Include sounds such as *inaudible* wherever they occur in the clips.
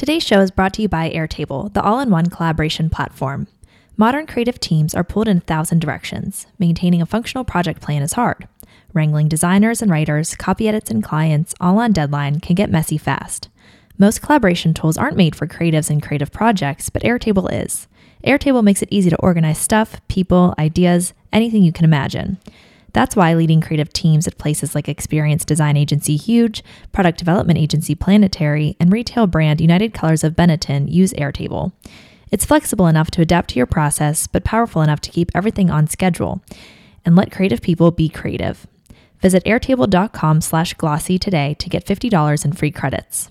Today's show is brought to you by Airtable, the all in one collaboration platform. Modern creative teams are pulled in a thousand directions. Maintaining a functional project plan is hard. Wrangling designers and writers, copy edits, and clients all on deadline can get messy fast. Most collaboration tools aren't made for creatives and creative projects, but Airtable is. Airtable makes it easy to organize stuff, people, ideas, anything you can imagine. That's why leading creative teams at places like experience design agency Huge, product development agency Planetary, and retail brand United Colors of Benetton use Airtable. It's flexible enough to adapt to your process, but powerful enough to keep everything on schedule. And let creative people be creative. Visit airtable.com slash glossy today to get $50 in free credits.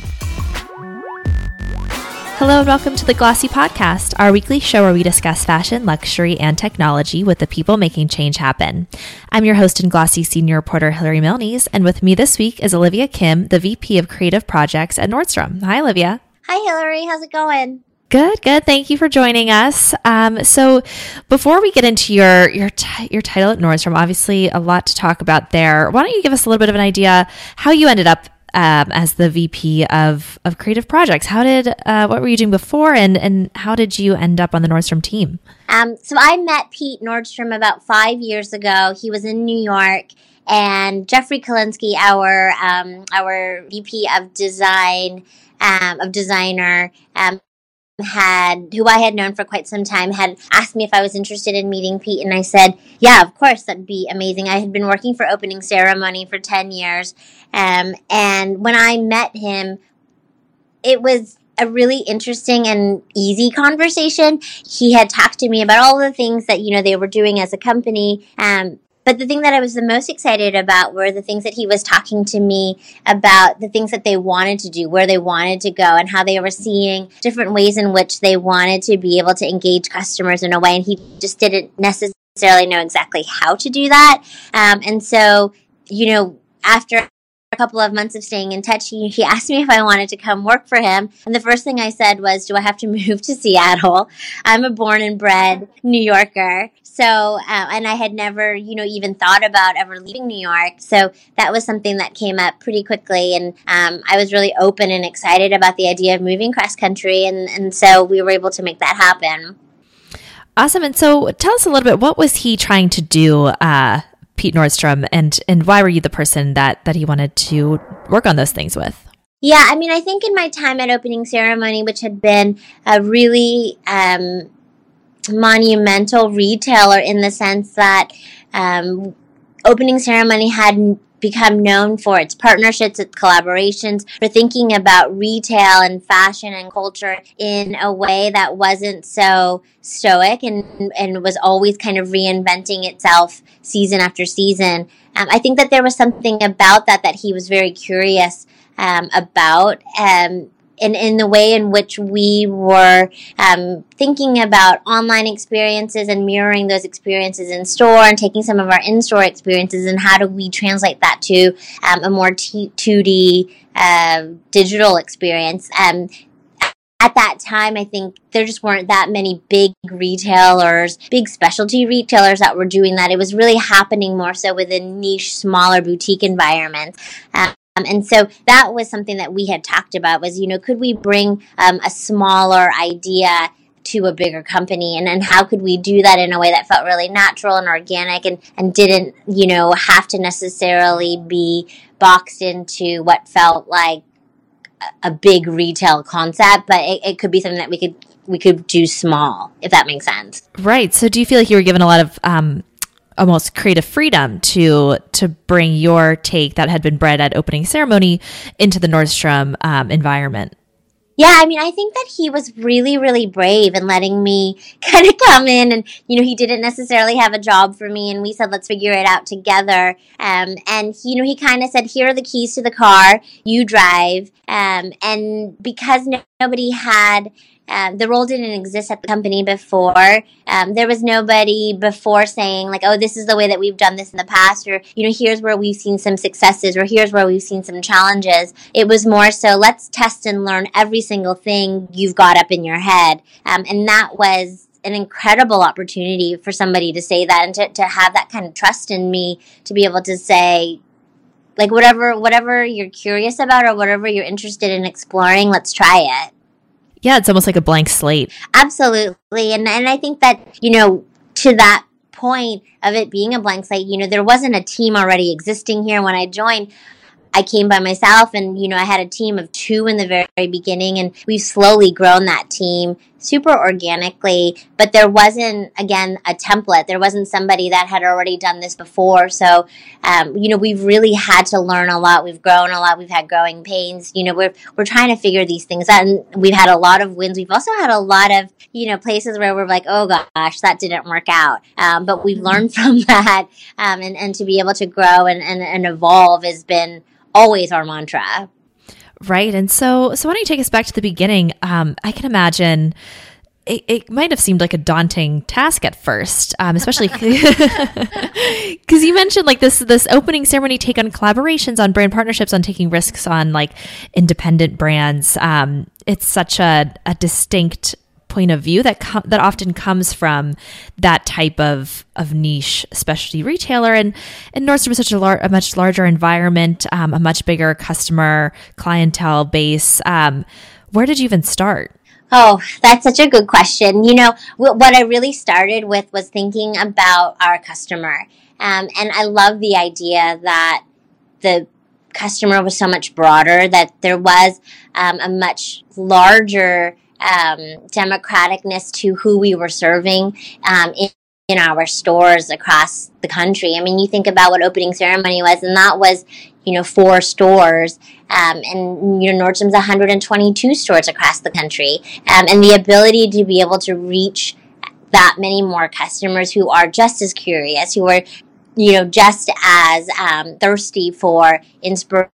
Hello and welcome to the Glossy Podcast, our weekly show where we discuss fashion, luxury, and technology with the people making change happen. I'm your host and Glossy senior reporter Hilary Milnes, and with me this week is Olivia Kim, the VP of Creative Projects at Nordstrom. Hi, Olivia. Hi, Hilary. How's it going? Good, good. Thank you for joining us. Um, so, before we get into your your t- your title at Nordstrom, obviously a lot to talk about there. Why don't you give us a little bit of an idea how you ended up um, as the VP of of creative projects. How did uh, what were you doing before, and and how did you end up on the Nordstrom team? Um, so I met Pete Nordstrom about five years ago. He was in New York, and Jeffrey Kalinsky, our um, our VP of design um, of designer. Um, had who I had known for quite some time had asked me if I was interested in meeting Pete and I said, "Yeah, of course, that'd be amazing." I had been working for opening ceremony for 10 years. Um, and when I met him, it was a really interesting and easy conversation. He had talked to me about all the things that, you know, they were doing as a company. Um, but the thing that I was the most excited about were the things that he was talking to me about the things that they wanted to do, where they wanted to go, and how they were seeing different ways in which they wanted to be able to engage customers in a way. And he just didn't necessarily know exactly how to do that. Um, and so, you know, after couple of months of staying in touch, he, he asked me if I wanted to come work for him. And the first thing I said was, Do I have to *laughs* move to Seattle? I'm a born and bred New Yorker. So, uh, and I had never, you know, even thought about ever leaving New York. So that was something that came up pretty quickly. And um, I was really open and excited about the idea of moving cross country. And, and so we were able to make that happen. Awesome. And so tell us a little bit, what was he trying to do uh, Pete Nordstrom, and and why were you the person that that he wanted to work on those things with? Yeah, I mean, I think in my time at opening ceremony, which had been a really um, monumental retailer in the sense that um, opening ceremony had become known for its partnerships, its collaborations, for thinking about retail and fashion and culture in a way that wasn't so stoic and, and was always kind of reinventing itself season after season. Um, I think that there was something about that that he was very curious um, about. Um, in, in the way in which we were um, thinking about online experiences and mirroring those experiences in store and taking some of our in store experiences and how do we translate that to um, a more t- 2D uh, digital experience. Um, at that time, I think there just weren't that many big retailers, big specialty retailers that were doing that. It was really happening more so within niche, smaller boutique environments. Um, um, and so that was something that we had talked about was, you know, could we bring um, a smaller idea to a bigger company and then how could we do that in a way that felt really natural and organic and, and didn't, you know, have to necessarily be boxed into what felt like a big retail concept, but it, it could be something that we could we could do small, if that makes sense. Right. So do you feel like you were given a lot of um, almost creative freedom to to bring your take that had been bred at opening ceremony into the Nordstrom um, environment. Yeah, I mean, I think that he was really, really brave in letting me *laughs* kind of come in, and you know, he didn't necessarily have a job for me, and we said, let's figure it out together. Um, and you know, he kind of said, here are the keys to the car, you drive. Um, and because no- nobody had um, the role didn't exist at the company before. Um, there was nobody before saying like, "Oh, this is the way that we've done this in the past," or you know, here's where we've seen some successes, or here's where we've seen some challenges. It was more so, let's test and learn every single thing you've got up in your head, um, and that was an incredible opportunity for somebody to say that and to, to have that kind of trust in me to be able to say like whatever whatever you're curious about or whatever you're interested in exploring let's try it yeah it's almost like a blank slate. Absolutely and and i think that you know to that point of it being a blank slate you know there wasn't a team already existing here. When i joined I came by myself and, you know, I had a team of two in the very, very beginning and we've slowly grown that team super organically, but there wasn't, again, a template. There wasn't somebody that had already done this before. So, um, you know, we've really had to learn a lot. We've grown a lot. We've had growing pains. You know, we're, we're trying to figure these things out and we've had a lot of wins. We've also had a lot of, you know, places where we're like, oh gosh, that didn't work out. Um, but we've learned *laughs* from that. Um, and, and to be able to grow and, and, and evolve has been, always our mantra. Right. And so, so why don't you take us back to the beginning? Um, I can imagine it, it, might have seemed like a daunting task at first, um, especially *laughs* because *laughs* you mentioned like this this opening ceremony take on collaborations, on brand partnerships, on taking risks on like independent brands. Um, it's such a, a distinct point of view that com- that often comes from that type of of niche specialty retailer and and Nordstrom is such a, lar- a much larger environment um, a much bigger customer clientele base um, where did you even start Oh, that's such a good question. You know, what I really started with was thinking about our customer. Um, and I love the idea that the customer was so much broader, that there was um, a much larger um, democraticness to who we were serving um, in, in our stores across the country. I mean, you think about what opening ceremony was, and that was, you know, four stores. Um, and, you know, Nordstrom's 122 stores across the country. Um, and the ability to be able to reach that many more customers who are just as curious, who are, you know, just as um, thirsty for inspiration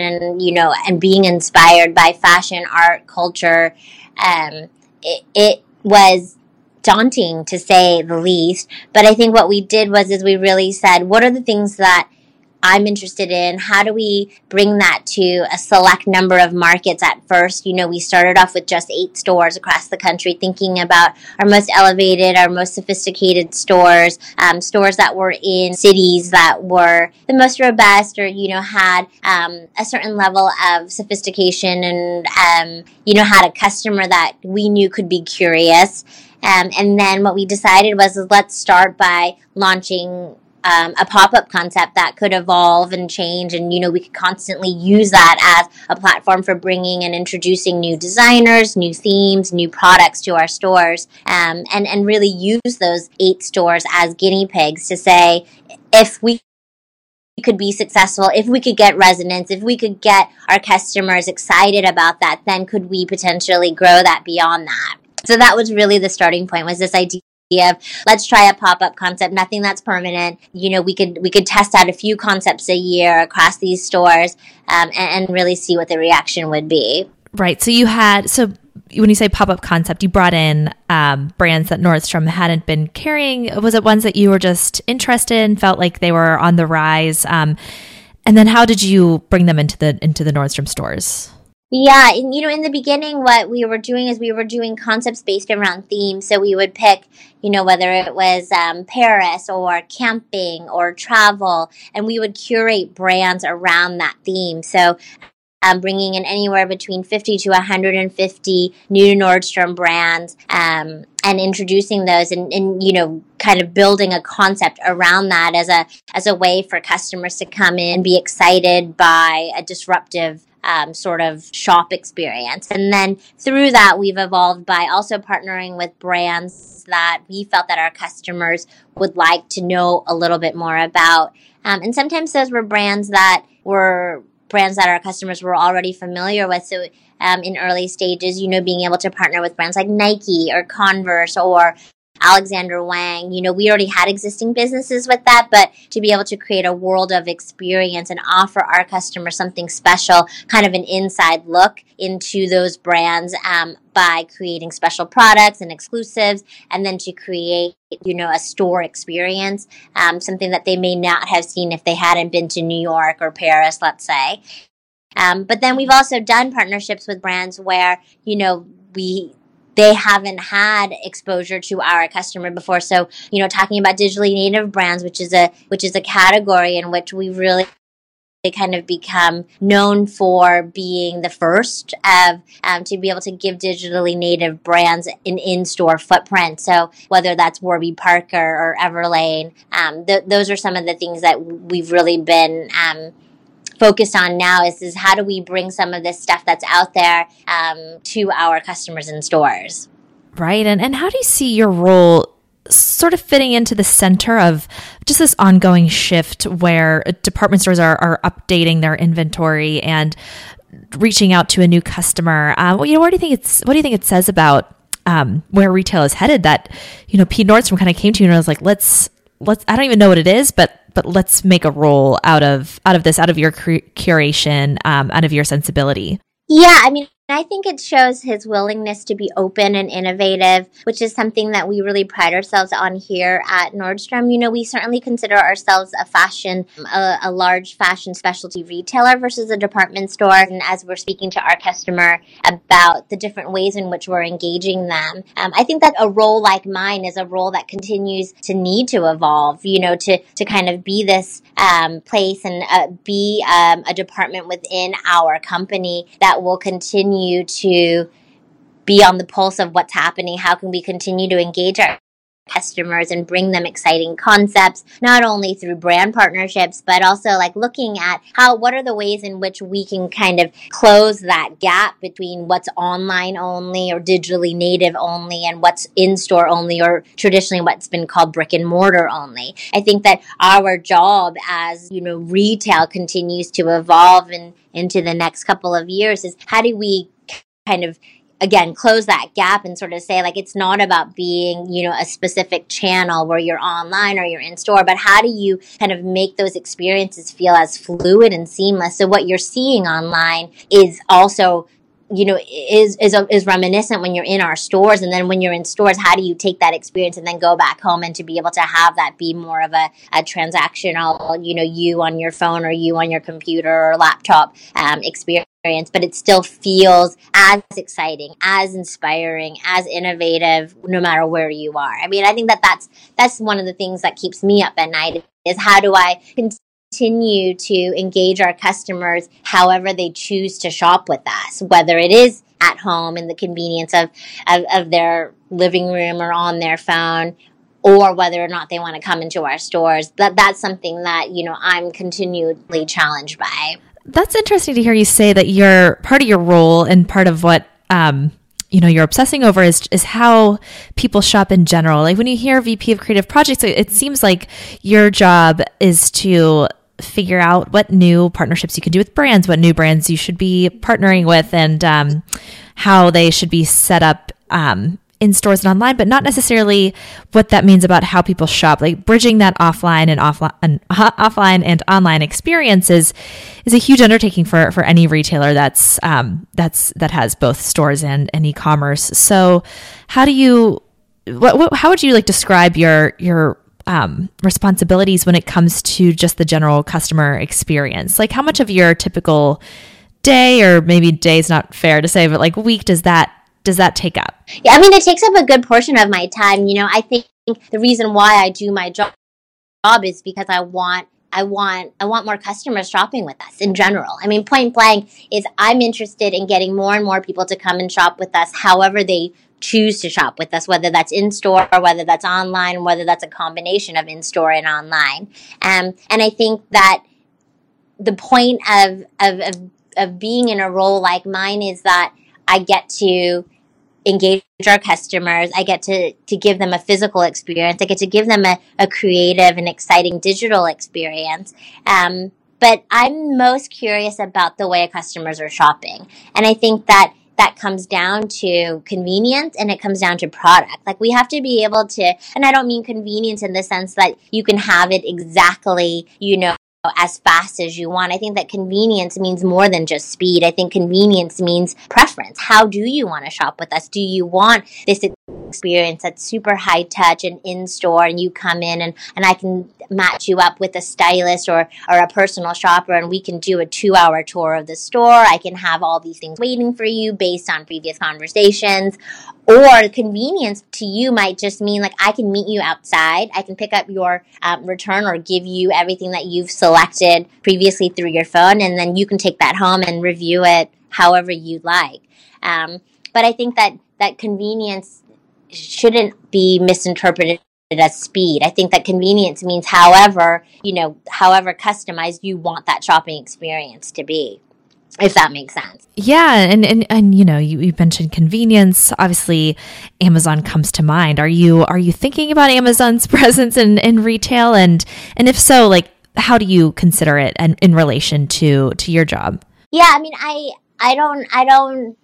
and, you know, and being inspired by fashion, art, culture, um, it, it was daunting to say the least. But I think what we did was is we really said, what are the things that I'm interested in. How do we bring that to a select number of markets at first? You know, we started off with just eight stores across the country, thinking about our most elevated, our most sophisticated stores, um, stores that were in cities that were the most robust or, you know, had um, a certain level of sophistication and, um, you know, had a customer that we knew could be curious. Um, and then what we decided was let's start by launching um, a pop-up concept that could evolve and change and you know we could constantly use that as a platform for bringing and introducing new designers new themes new products to our stores um, and and really use those eight stores as guinea pigs to say if we could be successful, if we could get resonance, if we could get our customers excited about that, then could we potentially grow that beyond that? So that was really the starting point was this idea of let's try a pop-up concept. Nothing that's permanent. You know we could we could test out a few concepts a year across these stores um, and, and really see what the reaction would be. Right. So you had so when you say pop-up concept you brought in um, brands that nordstrom hadn't been carrying. Was it ones that you were just interested in felt like they were on the rise? Um, and then how did you bring them into the into the nordstrom stores yeah, and you know, in the beginning, what we were doing is we were doing concepts based around themes. So we would pick, you know, whether it was um, Paris or camping or travel, and we would curate brands around that theme. So um, bringing in anywhere between 50 to 150 new Nordstrom brands um, and introducing those and, and, you know, kind of building a concept around that as a, as a way for customers to come in, and be excited by a disruptive um, sort of shop experience. And then through that, we've evolved by also partnering with brands that we felt that our customers would like to know a little bit more about. Um, and sometimes those were brands that were brands that our customers were already familiar with. So um, in early stages, you know, being able to partner with brands like Nike or Converse or Alexander Wang, you know, we already had existing businesses with that, but to be able to create a world of experience and offer our customers something special, kind of an inside look into those brands um, by creating special products and exclusives, and then to create, you know, a store experience, um, something that they may not have seen if they hadn't been to New York or Paris, let's say. Um, but then we've also done partnerships with brands where, you know, we they haven't had exposure to our customer before. So, you know, talking about digitally native brands, which is a which is a category in which we really kind of become known for being the first of um, to be able to give digitally native brands an in-store footprint. So whether that's Warby Parker or Everlane, um, th- those are some of the things that we've really been um, focused on now is, is how do we bring some of this stuff that's out there um, to our customers in stores. Right. And, and how do you see your role sort of fitting into the center of just this ongoing shift where department stores are, are updating their inventory and reaching out to a new customer? Well, you know, what do you think it's, what do you think it says about um, where retail is headed that, you know, Pete Nordstrom kind of came to you and I was like, let's, let's, I don't even know what it is, but but let's make a role out of out of this, out of your curation, um, out of your sensibility. Yeah, I mean, I think it shows his willingness to be open and innovative, which is something that we really pride ourselves on here at Nordstrom. You know, we certainly consider ourselves a fashion, a, a, large fashion specialty retailer versus a department store. And as we're speaking to our customer about the different ways in which we're engaging them, um, I think that a role like mine is a role that continues to need to evolve, you know, to, to kind of be this um, place and uh, be um, a department within our company that will continue continue to be on the pulse of what's happening? How can we continue to engage our customers and bring them exciting concepts, not only through brand partnerships, but also like looking at how, what are the ways in which we can kind of close that gap between what's online only or digitally native only and what's in store only or traditionally what's been called brick and mortar only. I think that our job as, you know, retail continues to evolve and into the next couple of years is how do we kind of again close that gap and sort of say like it's not about being you know a specific channel where you're online or you're in store but how do you kind of make those experiences feel as fluid and seamless? So what you're seeing online is also you know is is is reminiscent when you're in our stores. And then when you're in stores how do you take that experience and then go back home and to be able to have that be more of a, a transactional you know you on your phone or you on your computer or laptop um, experience but it still feels as exciting as inspiring as innovative no matter where you are i mean i think that that's that's one of the things that keeps me up at night is how do i continue to engage our customers however they choose to shop with us, whether it is at home in the convenience of, of, of their living room or on their phone or whether or not they want to come into our stores. That that's something that, you know, I'm continually challenged by. That's interesting to hear you say that you're part of your role and part of what um, you know you're obsessing over is is how people shop in general. Like when you hear VP of Creative Projects, it, it seems like your job is to figure out what new partnerships you can do with brands, what new brands you should be partnering with, and um, how they should be set up um, in stores and online, but not necessarily what that means about how people shop. Like bridging that offline and offline and *laughs* offline and online experiences is a huge undertaking for for any retailer that's um, that's that has both stores and and e-commerce. So, how do you what, what how would you like describe your your um, responsibilities when it comes to just the general customer experience? Like, how much of your typical day, or maybe day is not fair to say, but like week, does that does that take up? Yeah, I mean, it takes up a good portion of my time. You know, I think the reason why I do my job is because I want I want I want more customers shopping with us in general. I mean, point blank is I'm interested in getting more and more people to come and shop with us, however they choose to shop with us, whether that's in store or whether that's online, whether that's a combination of in store and online. Um, and I think that the point of, of, of, of being in a role like mine is that I get to engage our customers. I get to, to give them a physical experience. I get to give them a, a creative and exciting digital experience. Um, but I'm most curious about the way customers are shopping. And I think that that comes down to convenience and it comes down to product. Like we have to be able to, and I don't mean convenience in the sense that you can have it exactly, you know, as fast as you want. I think that convenience means more than just speed. I think convenience means preference. How do you want to shop with us? Do you want this experience that's super high touch and in store and you come in and, and I can match you up with a stylist or, or a personal shopper and we can do a two hour tour of the store. I can have all these things waiting for you based on previous conversations. Or convenience to you might just mean like I can meet you outside. I can pick up your um, return or give you everything that you've selected previously through your phone, and then you can take that home and review it however you like. Um, but I think that that convenience shouldn't be misinterpreted as speed. I think that convenience means however, you know, however customized you want that shopping experience to be. If that makes sense. Yeah, and and, and you know, you, you mentioned convenience. Obviously, Amazon comes to mind. Are you are you thinking about Amazon's *laughs* presence in, in retail and and if so, like how do you consider it and in relation to to your job? Yeah, I mean, I I don't I don't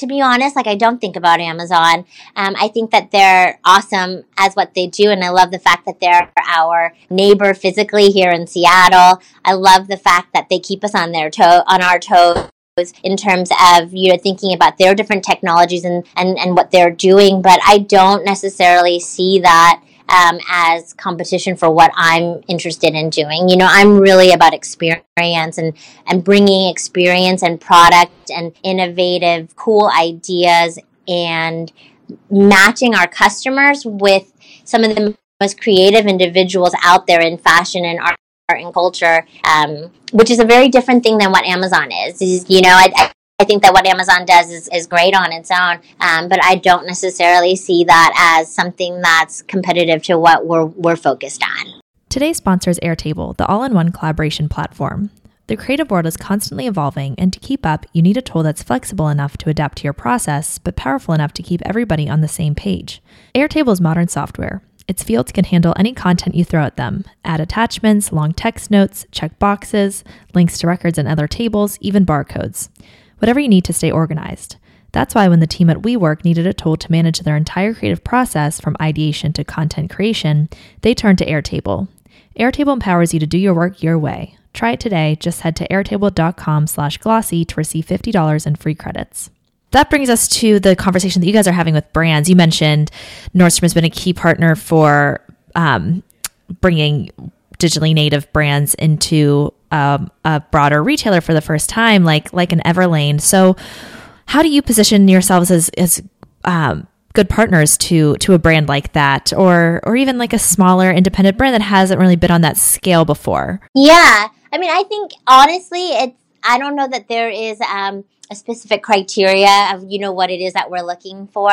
to be honest, like I don't think about Amazon. Um, I think that they're awesome as what they do, and I love the fact that they're our neighbor physically here in Seattle. I love the fact that they keep us on their toe on our toes in terms of you know thinking about their different technologies and, and, and what they're doing, but I don't necessarily see that um, as competition for what I'm interested in doing. You know, I'm really about experience and and bringing experience and product and innovative, cool ideas and matching our customers with some of the most creative individuals out there in fashion and art and culture, um, which is a very different thing than what Amazon is. is you know, I, I think that what Amazon does is, is great on its own, um, but I don't necessarily see that as something that's competitive to what we're, we're focused on. Today's sponsor is Airtable, the all in one collaboration platform. The creative world is constantly evolving, and to keep up, you need a tool that's flexible enough to adapt to your process, but powerful enough to keep everybody on the same page. Airtable is modern software. Its fields can handle any content you throw at them add attachments, long text notes, check boxes, links to records and other tables, even barcodes whatever you need to stay organized. That's why when the team at WeWork needed a tool to manage their entire creative process from ideation to content creation, they turned to Airtable. Airtable empowers you to do your work your way. Try it today. Just head to airtable.com slash glossy to receive $50 in free credits. That brings us to the conversation that you guys are having with brands. You mentioned Nordstrom has been a key partner for um, bringing digitally native brands into um, a broader retailer for the first time, like like an Everlane. So, how do you position yourselves as as um, good partners to to a brand like that, or or even like a smaller independent brand that hasn't really been on that scale before? Yeah, I mean, I think honestly, it's I don't know that there is. Um, a specific criteria of you know what it is that we're looking for.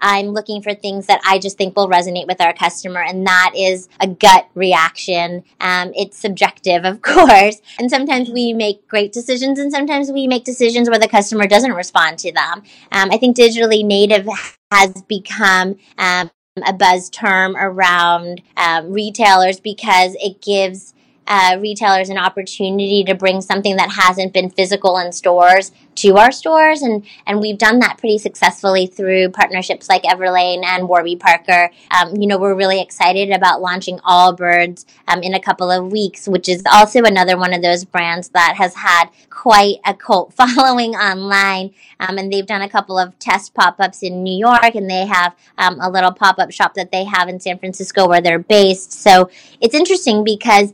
I'm looking for things that i just think will resonate with our customer and that is a gut reaction. Um, it's subjective of *laughs* course. And sometimes we make great decisions and sometimes we make decisions where the customer doesn't respond to them. Um, i think digitally native has become um, a buzz term around um, retailers because it gives uh, retailers an opportunity to bring something that hasn't been physical in stores to our stores and and we've done that pretty successfully through partnerships like Everlane and Warby Parker. Um, you know, we're really excited about launching Allbirds um, in a couple of weeks, which is also another one of those brands that has had quite a cult *laughs* following online. Um, and they've done a couple of test pop ups in New York, and they have um, a little pop up shop that they have in San Francisco where they're based. So it's interesting because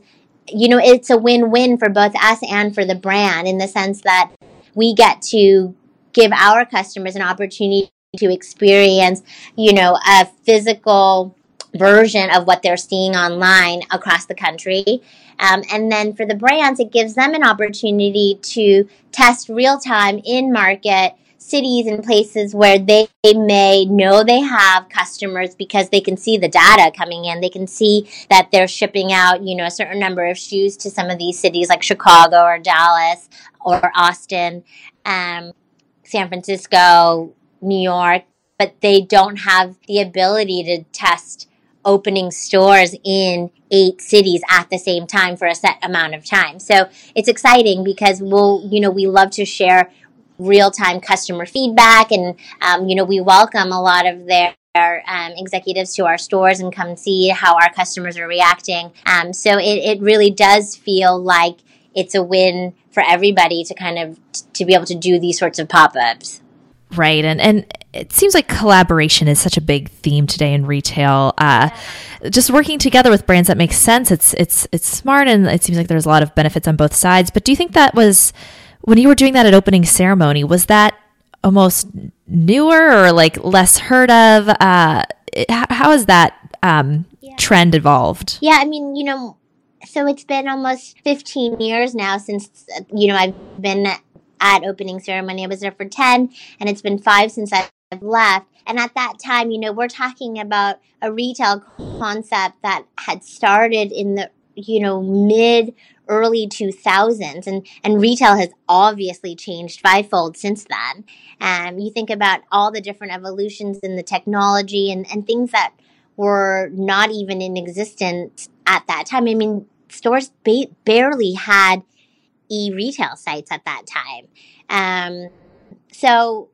you know, it's a win win for both us and for the brand in the sense that we get to give our customers an opportunity to experience, you know, a physical version of what they're seeing online across the country. Um, and then for the brands, it gives them an opportunity to test real time in market cities and places where they, may know they have customers because they can see the data coming in. They can see that they're shipping out, you know, a certain number of shoes to some of these cities like Chicago or Dallas or Austin, um, San Francisco, New York, but they don't have the ability to test opening stores in eight cities at the same time for a set amount of time. So it's exciting because we'll, you know, we love to share real time customer feedback, and um, you know we welcome a lot of their our um, executives to our stores and come see how our customers are reacting. Um, so it, it really does feel like it's a win for everybody to kind of t- to be able to do these sorts of pop-ups. Right, and and it seems like collaboration is such a big theme today in retail. Uh, just working together with brands that makes sense. It's it's it's smart, and it seems like there's a lot of benefits on both sides. But do you think that was when you were doing that at opening ceremony? Was that almost newer or like less heard of? Uh, how has that um, yeah. trend evolved? Yeah, I mean, you know, so it's been almost 15 years now since, you know, I've been at opening ceremony. I was there for 10, and it's been five since I've left. And at that time, you know, we're talking about a retail concept that had started in the, you know, mid early 2000s and, and retail has obviously changed fivefold since then. Um, you think about all the different evolutions in the technology and, and things that were not even in existence at that time. I mean, stores ba- barely had e-retail sites at that time. Um, so,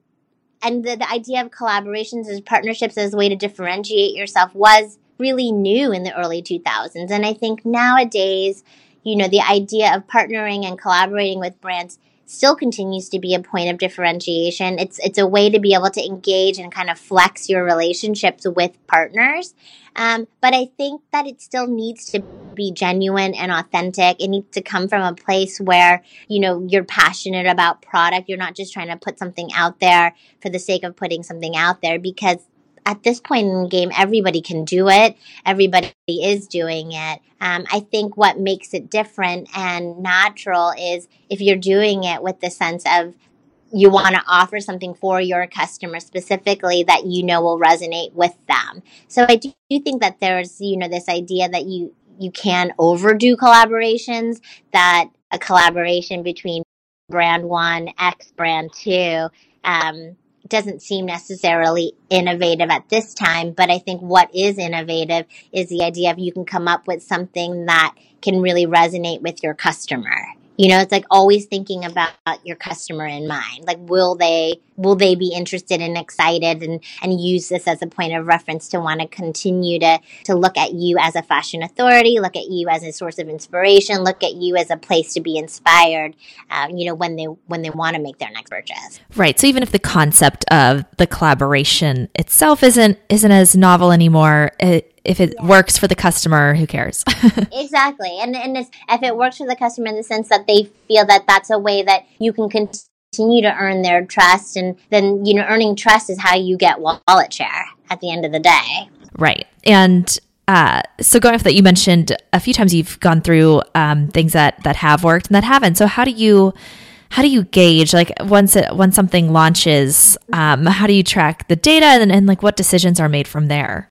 and the, the idea of collaborations as partnerships as a way to differentiate yourself was really new in the early 2000s. And I think nowadays, you know, the idea of partnering and collaborating with brands still continues to be a point of differentiation. It's it's a way to be able to engage and kind of flex your relationships with partners. Um, but I think that it still needs to be genuine and authentic. It needs to come from a place where you know you're passionate about product. You're not just trying to put something out there for the sake of putting something out there because at this point in the game, everybody can do it. Everybody is doing it. Um, I think what makes it different and natural is if you're doing it with the sense of you want to offer something for your customer specifically that you know will resonate with them. So I do think that there's, you know, this idea that you you can overdo collaborations, that a collaboration between brand one, X brand two, um, doesn't seem necessarily innovative at this time, but I think what is innovative is the idea of you can come up with something that can really resonate with your customer. You know, it's like always thinking about your customer in mind. Like, will they will they be interested and excited and and use this as a point of reference to want to continue to to look at you as a fashion authority, look at you as a source of inspiration, look at you as a place to be inspired. Um, you know, when they when they want to make their next purchase. Right. So even if the concept of the collaboration itself isn't isn't as novel anymore, it if it yeah. works for the customer, who cares? *laughs* exactly. And, and if it works for the customer in the sense that they feel that that's a way that you can continue to earn their trust, and then, you know, earning trust is how you get wallet share at the end of the day. Right. And uh, so going off that, you mentioned a few times you've gone through um, things that that have worked and that haven't. So how do you how do you gauge like once it once something launches? Um, how do you track the data and, and like what decisions are made from there?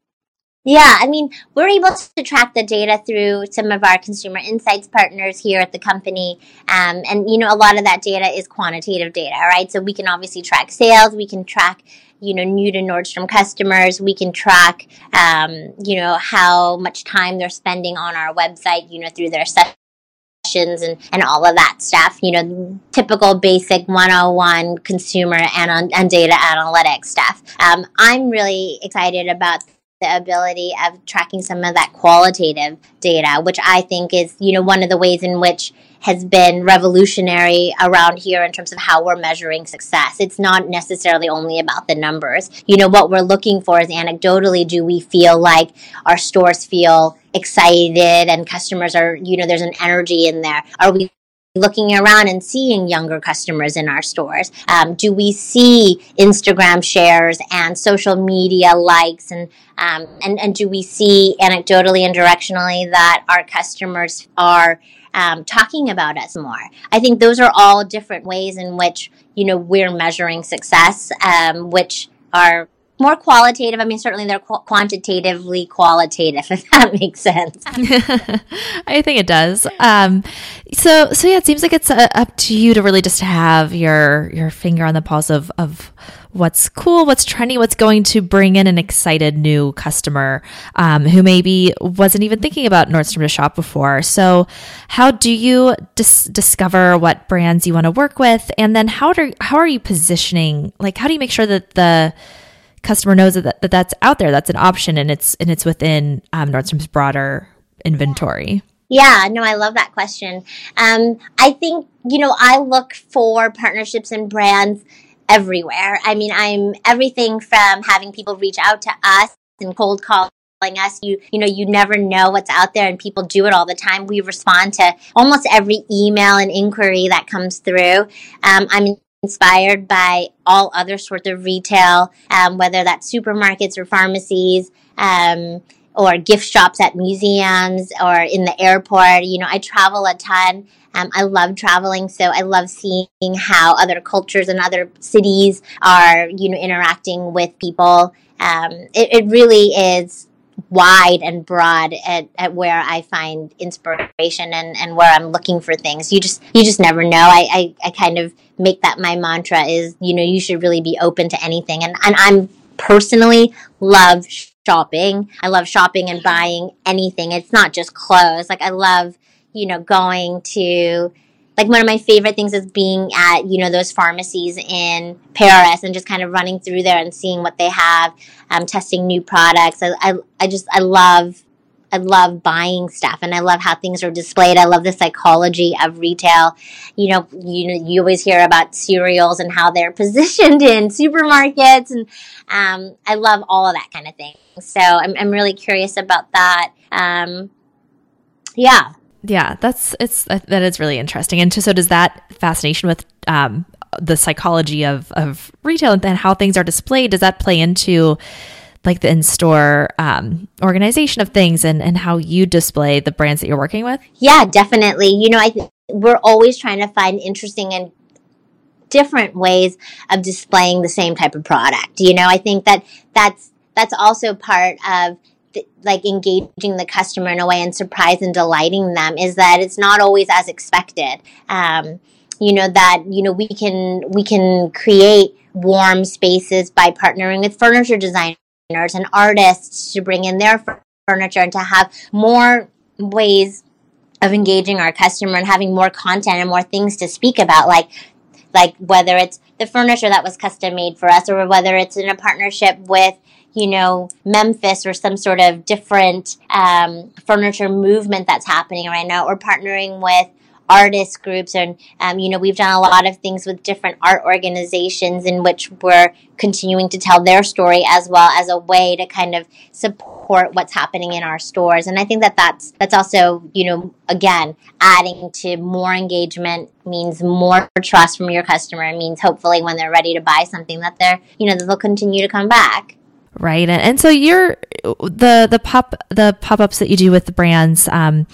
Yeah, I mean, we're able to track the data through some of our consumer insights partners here at the company. Um, and, you know, a lot of that data is quantitative data, right? So we can obviously track sales, we can track, you know, new to Nordstrom customers, we can track, um, you know, how much time they're spending on our website, you know, through their sessions and, and all of that stuff, you know, typical basic 101 consumer and, and data analytics stuff. Um, I'm really excited about the ability of tracking some of that qualitative data, which I think is, you know, one of the ways in which has been revolutionary around here in terms of how we're measuring success. It's not necessarily only about the numbers. You know, what we're looking for is anecdotally, do we feel like our stores feel excited and customers are, you know, there's an energy in there? Are we looking around and seeing younger customers in our stores? Um, do we see Instagram shares and social media likes and, um, and and do we see anecdotally and directionally that our customers are um, talking about us more? I think those are all different ways in which you know we're measuring success, um, which are more qualitative. I mean, certainly they're qu- quantitatively qualitative, *laughs* if that makes sense. *laughs* I think it does. Um, so, so yeah, it seems like it's uh, up to you to really just have your your finger on the pulse of of what's cool, what's trendy, what's going to bring in an excited new customer um, who maybe wasn't even thinking about Nordstrom to shop before. So, how do you dis- discover what brands you want to work with, and then how do how are you positioning? Like, how do you make sure that the customer knows that, that that's out there, that's an option, and it's and it's within um, Nordstrom's broader inventory? Yeah, no, I love that question. Um, I think, you know, I look for partnerships and brands everywhere. I mean, I'm everything from having people reach out to us and cold calling us you you know you never know what's out there and people do it all the time we respond to almost every email and inquiry that comes through um, i'm inspired by all other sorts of retail um, whether that's supermarkets or pharmacies um, or gift shops at museums or in the airport. You know, I travel a ton. Um, I love traveling, so I love seeing how other cultures and other cities are, you know, interacting with people. Um, it, it really is wide and broad at, at where I find inspiration and, and where I'm looking for things. You just you just never know. I, I, I kind of make that my mantra is, you know, you should really be open to anything. And and I'm personally love shopping. I love shopping and buying anything. It's not just clothes. Like I love, you know, going to like one of my favorite things is being at you know those pharmacies in Paris and just kind of running through there and seeing what they have, um, testing new products. I, I, I just I love I love buying stuff and I love how things are displayed. I love the psychology of retail. You know, you you always hear about cereals and how they're *laughs* positioned in supermarkets, and um, I love all of that kind of thing. So I'm I'm really curious about that. Um, yeah. Yeah, that's it's uh, that is really interesting. And so does that fascination with um, the psychology of of retail and how things are displayed does that play into like the in-store um, organization of things and, and how you display the brands that you're working with? Yeah, definitely. You know, I th- we're always trying to find interesting and different ways of displaying the same type of product. You know, I think that that's that's also part of like engaging the customer in a way and surprise and delighting them is that it's not always as expected. Um, you know that you know we can we can create warm spaces by partnering with furniture designers and artists to bring in their furniture and to have more ways of engaging our customer and having more content and more things to speak about like like whether it's the furniture that was custom made for us or whether it's in a partnership with you know memphis or some sort of different um, furniture movement that's happening right now. Or partnering with artist groups and um, you know we've done a lot of things with different art organizations in which we're continuing to tell their story as well as a way to kind of support what's happening in our stores. And i think that that's that's also you know again adding to more engagement means more trust from your customer. It means hopefully when they're ready to buy something that they're you know that they'll continue to come back right and, and so you're the the pop the pop-ups that you do with the brands um,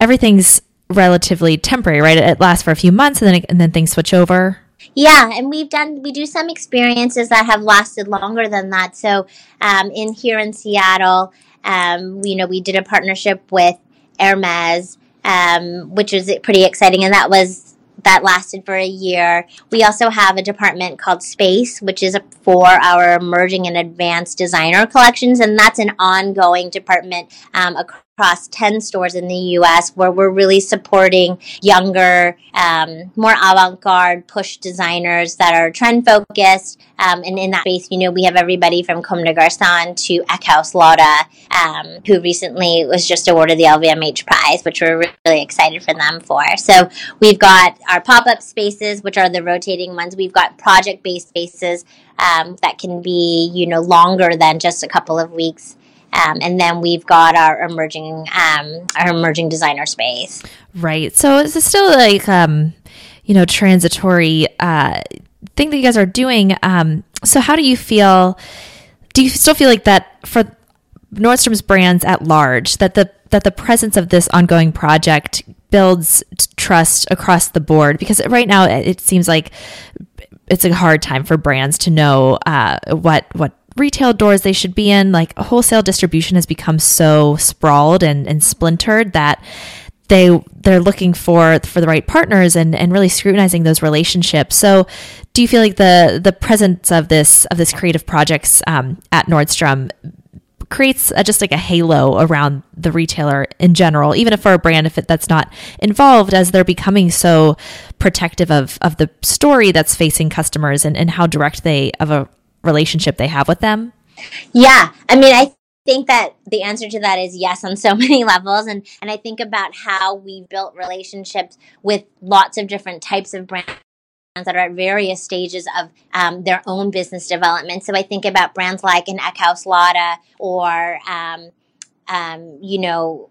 everything's relatively temporary, right? It lasts for a few months and then and then things switch over. Yeah, and we've done we do some experiences that have lasted longer than that. So, um, in here in Seattle, um, you know, we did a partnership with Hermes, um, which was pretty exciting, and that was that lasted for a year. We also have a department called Space, which is for our emerging and advanced designer collections, and that's an ongoing department um, across 10 stores in the US where we're really supporting younger, um, more avant garde push designers that are trend focused. Um, and in that space, you know, we have everybody from Comme des Garçons to Eckhaus Latta, um, who recently was just awarded the LVMH prize, which we're really excited for them for. So we've got our pop up spaces, which are the rotating ones. We've got project based spaces um, that can be, you know, longer than just a couple of weeks. Um, and then we've got our emerging um, our emerging designer space. Right. So is this still like um, you know transitory uh, thing that you guys are doing? Um, so how do you feel? Do you still feel like that for Nordstrom's brands at large that the that the presence of this ongoing project builds trust across the board? Because right now it seems like it's a hard time for brands to know uh, what what retail doors they should be in. Like wholesale distribution has become so sprawled and, and splintered that they they're looking for for the right partners and and really scrutinizing those relationships. So, do you feel like the the presence of this of this creative projects um, at Nordstrom creates a, just like a halo around the retailer in general, even if for a brand, if it, that's not involved, as they're becoming so protective of of the story that's facing customers and, and how direct they of a relationship they have with them? Yeah, I mean, I think that the answer to that is yes on so *laughs* many levels and and I think about how we built relationships with lots of different types of brands that are at various stages of um, their own business development. So I think about brands like an Eckhaus Latta or, um, um, you know,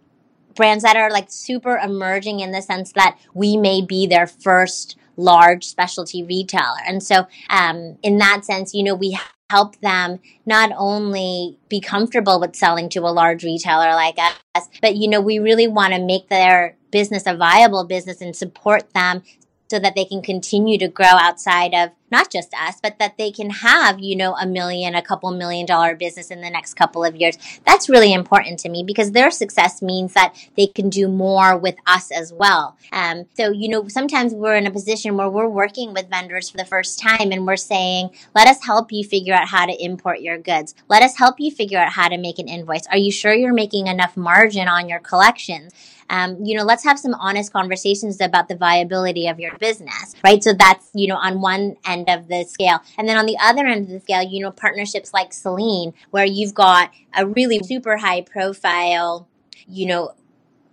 brands that are like super emerging in the sense that we may be their first large specialty retailer. And so, um, in that sense, you know, we help them not only be comfortable with selling to a large retailer like us, but, you know, we really want to make their business a viable business and support them so that they can continue to grow outside of not just us, but that they can have, you know, a million, a couple million dollar business in the next couple of years. That's really important to me because their success means that they can do more with us as well. Um, so, you know, sometimes we're in a position where we're working with vendors for the first time and we're saying, let us help you figure out how to import your goods. Let us help you figure out how to make an invoice. Are you sure you're making enough margin on your collections? Um, you know, let's have some honest conversations about the viability of your business, right? So that's, you know, on one end of the scale. And then on the other end of the scale, you know, partnerships like Celine, where you've got a really super high profile, you know,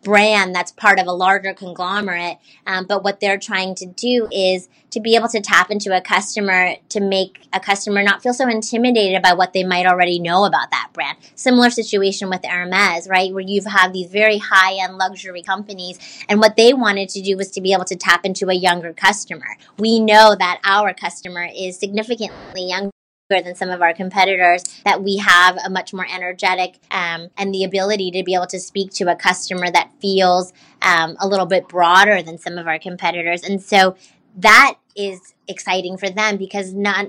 brand that's part of a larger conglomerate. Um, but what they're trying to do is to be able to tap into a customer to make a customer not feel so intimidated by what they might already know about that brand. Similar situation with Hermes, right? Where you have these very high end luxury companies. And what they wanted to do was to be able to tap into a younger customer. We know that our customer is significantly younger than some of our competitors that we have a much more energetic um, and the ability to be able to speak to a customer that feels um, a little bit broader than some of our competitors. And so that is exciting for them because not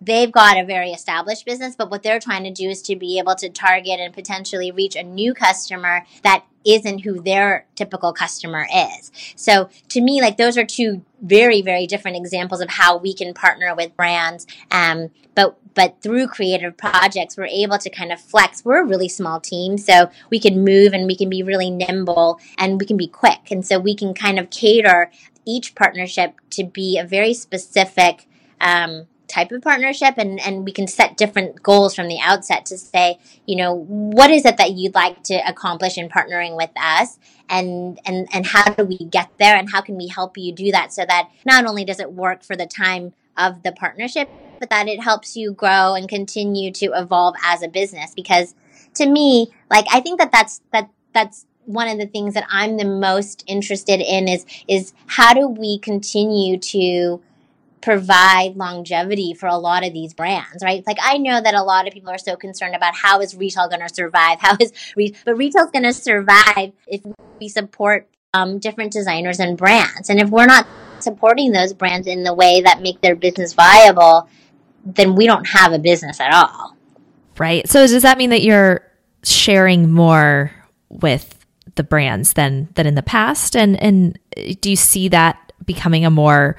they've got a very established business, but what they're trying to do is to be able to target and potentially reach a new customer that isn't who their typical customer is. So to me, like those are two very, very different examples of how we can partner with brands. Um, but but through creative projects, we're able to kind of flex. We're a really small team, so we can move and we can be really nimble and we can be quick. And so we can kind of cater each partnership to be a very specific um, type of partnership and, and we can set different goals from the outset to say you know what is it that you'd like to accomplish in partnering with us? And and and how do we get there and how can we help you do that so that not only does it work for the time of the partnership but that it helps you grow and continue to evolve as a business? Because to me like i think that that's that that's one of the things that i'm the most interested in is is how do we continue to provide longevity for a lot of these brands, right? Like I know that a lot of people are so concerned about how is retail going to survive? *laughs* How is re- but retail's going to survive if we support um, different designers and brands, and if we're not supporting those brands in the way that make their business viable, then we don't have a business at all. Right. So does that mean that you're sharing more with the brands than than in the past, and and do you see that becoming a more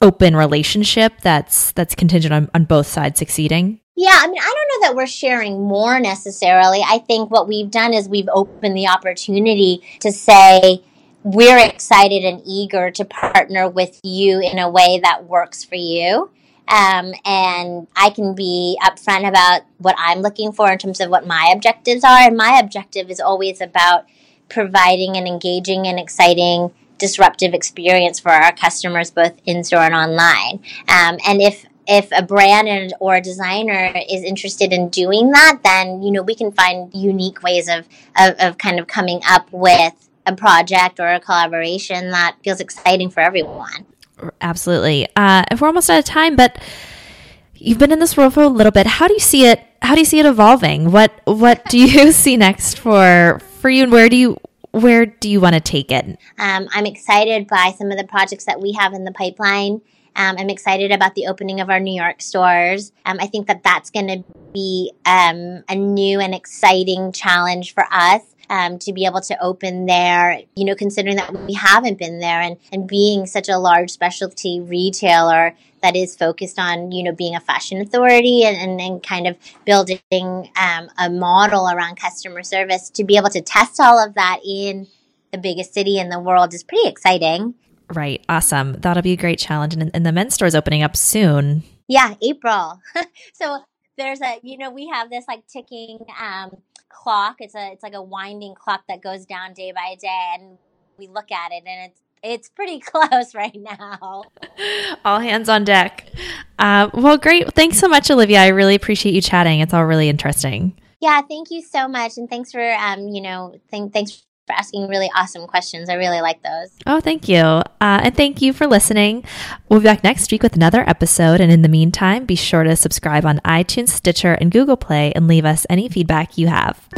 open relationship that's that's contingent on, on both sides succeeding? Yeah, I mean, I don't know that we're sharing more necessarily. I think what we've done is we've opened the opportunity to say we're excited and eager to partner with you in a way that works for you. Um, and I can be upfront about what I'm looking for in terms of what my objectives are. And my objective is always about providing an engaging and exciting disruptive experience for our customers, both in store and online. Um, and if if a brand and, or a designer is interested in doing that, then you know we can find unique ways of, of, of kind of coming up with a project or a collaboration that feels exciting for everyone. Absolutely. Uh, we're almost out of time, but you've been in this role for a little bit. How do you see it? How do you see it evolving? What What do you *laughs* see next for for you, and where do you where do you want to take it? Um, I'm excited by some of the projects that we have in the pipeline. Um, I'm excited about the opening of our New York stores. Um, I think that that's going to be um, a new and exciting challenge for us. Um, to be able to open there, you know, considering that we haven't been there and, and being such a large specialty retailer that is focused on, you know, being a fashion authority and, and, and kind of building um, a model around customer service to be able to test all of that in the biggest city in the world is pretty exciting. Right. Awesome. That'll be a great challenge. And, and the men's store is opening up soon. Yeah, April. *laughs* so there's a, you know, we have this like ticking um, clock. It's a, it's like a winding clock that goes down day by day, and we look at it, and it's, it's pretty *laughs* close right now. *laughs* All hands on deck. Uh, well, great. Thanks so much, Olivia. I really appreciate you chatting. It's all really interesting. Yeah, thank you so much, and thanks for, um, you know, th- thanks for asking really awesome questions. I really like those. Oh, thank you. Uh, and thank you for listening. We'll be back next week with another episode. And in the meantime, be sure to subscribe on iTunes, Stitcher, and Google Play and leave us any feedback you have.